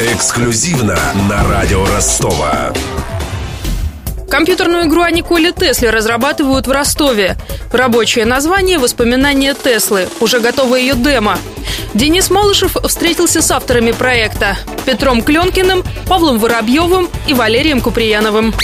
Эксклюзивно на радио Ростова. Компьютерную игру о Николе Тесле разрабатывают в Ростове. Рабочее название – «Воспоминания Теслы». Уже готова ее демо. Денис Малышев встретился с авторами проекта – Петром Кленкиным, Павлом Воробьевым и Валерием Куприяновым.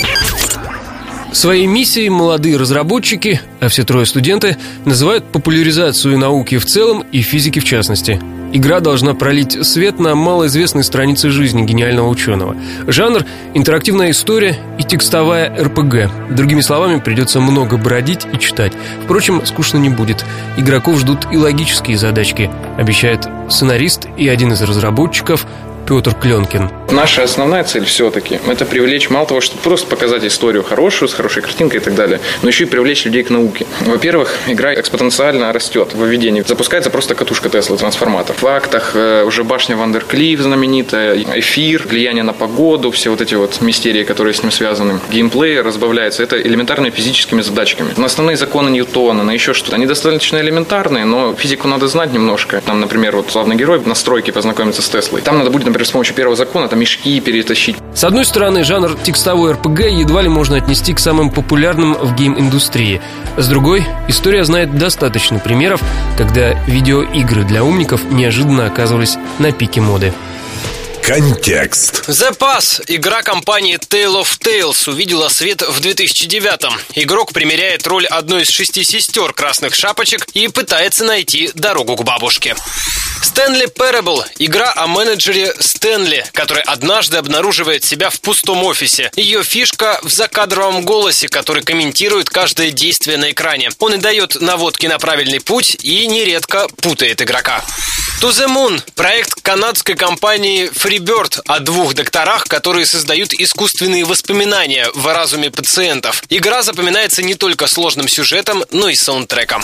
Своей миссией молодые разработчики, а все трое студенты, называют популяризацию науки в целом и физики в частности. Игра должна пролить свет на малоизвестные страницы жизни гениального ученого. Жанр – интерактивная история и текстовая РПГ. Другими словами, придется много бродить и читать. Впрочем, скучно не будет. Игроков ждут и логические задачки, обещает сценарист и один из разработчиков Петр Кленкин. Наша основная цель все-таки – это привлечь мало того, что просто показать историю хорошую, с хорошей картинкой и так далее, но еще и привлечь людей к науке. Во-первых, игра экспоненциально растет в введении. Запускается просто катушка Тесла, трансформатор. В фактах э, уже башня Вандерклифф знаменитая, эфир, влияние на погоду, все вот эти вот мистерии, которые с ним связаны. Геймплей разбавляется. Это элементарными физическими задачками. На основные законы Ньютона, на еще что-то. Они достаточно элементарные, но физику надо знать немножко. Там, например, вот главный герой в настройке познакомится с Теслой. Там надо будет, например, с помощью первого закона мешки перетащить. С одной стороны, жанр текстовой РПГ едва ли можно отнести к самым популярным в гейм-индустрии. С другой, история знает достаточно примеров, когда видеоигры для умников неожиданно оказывались на пике моды. Контекст. The Pass, игра компании Tale of Tales, увидела свет в 2009-м. Игрок примеряет роль одной из шести сестер красных шапочек и пытается найти дорогу к бабушке. Стэнли Parable – игра о менеджере Стэнли, который однажды обнаруживает себя в пустом офисе. Ее фишка в закадровом голосе, который комментирует каждое действие на экране. Он и дает наводки на правильный путь и нередко путает игрока. To the Moon – проект канадской компании Freebird о двух докторах, которые создают искусственные воспоминания в разуме пациентов. Игра запоминается не только сложным сюжетом, но и саундтреком.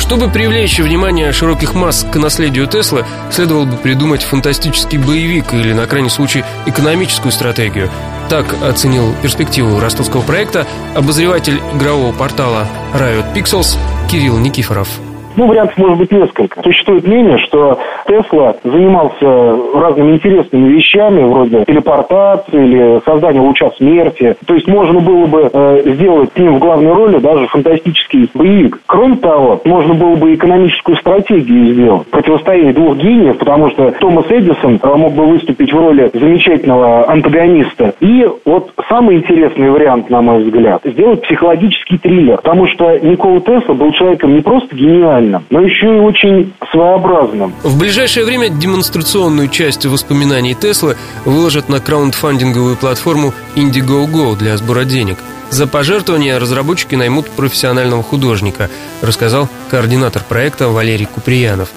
Чтобы привлечь внимание широких масс к наследию Теслы, следовало бы придумать фантастический боевик или, на крайний случай, экономическую стратегию. Так оценил перспективу ростовского проекта обозреватель игрового портала Riot Pixels Кирилл Никифоров. Ну, вариантов может быть несколько. Существует мнение, что Тесла занимался разными интересными вещами, вроде телепортации или создания луча смерти. То есть можно было бы э, сделать с ним в главной роли даже фантастический боевик. Кроме того, можно было бы экономическую стратегию сделать. Противостояние двух гениев, потому что Томас Эдисон э, мог бы выступить в роли замечательного антагониста. И вот самый интересный вариант, на мой взгляд, сделать психологический триллер. Потому что Никола Тесла был человеком не просто гениальным, оригинальным, но еще и очень своеобразным. В ближайшее время демонстрационную часть воспоминаний Теслы выложат на краундфандинговую платформу Indiegogo для сбора денег. За пожертвования разработчики наймут профессионального художника, рассказал координатор проекта Валерий Куприянов.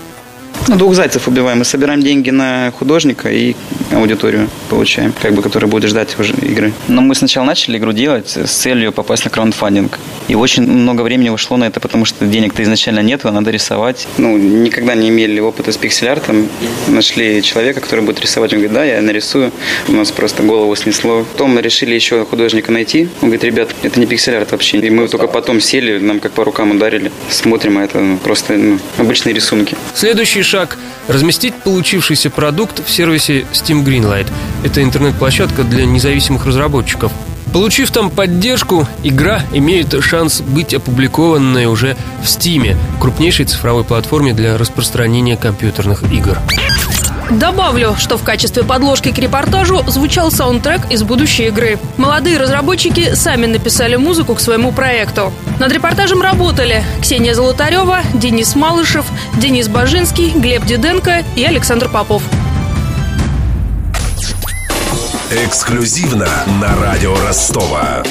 Ну, двух зайцев убиваем. Мы собираем деньги на художника и аудиторию получаем, как бы, которая будет ждать уже игры. Но мы сначала начали игру делать с целью попасть на краундфандинг. И очень много времени ушло на это, потому что денег-то изначально нет, надо рисовать. Ну, никогда не имели опыта с пиксель-артом. Нашли человека, который будет рисовать. Он говорит, да, я нарисую. У нас просто голову снесло. Потом мы решили еще художника найти. Он говорит, ребят, это не пиксель-арт вообще. И мы только потом сели, нам как по рукам ударили. Смотрим, а это ну, просто ну, обычные рисунки. Следующий шаг – разместить получившийся продукт в сервисе Steam Greenlight. Это интернет-площадка для независимых разработчиков. Получив там поддержку, игра имеет шанс быть опубликованной уже в Steam, крупнейшей цифровой платформе для распространения компьютерных игр. Добавлю, что в качестве подложки к репортажу звучал саундтрек из будущей игры. Молодые разработчики сами написали музыку к своему проекту. Над репортажем работали Ксения Золотарева, Денис Малышев, Денис Бажинский, Глеб Диденко и Александр Попов. Эксклюзивно на радио Ростова.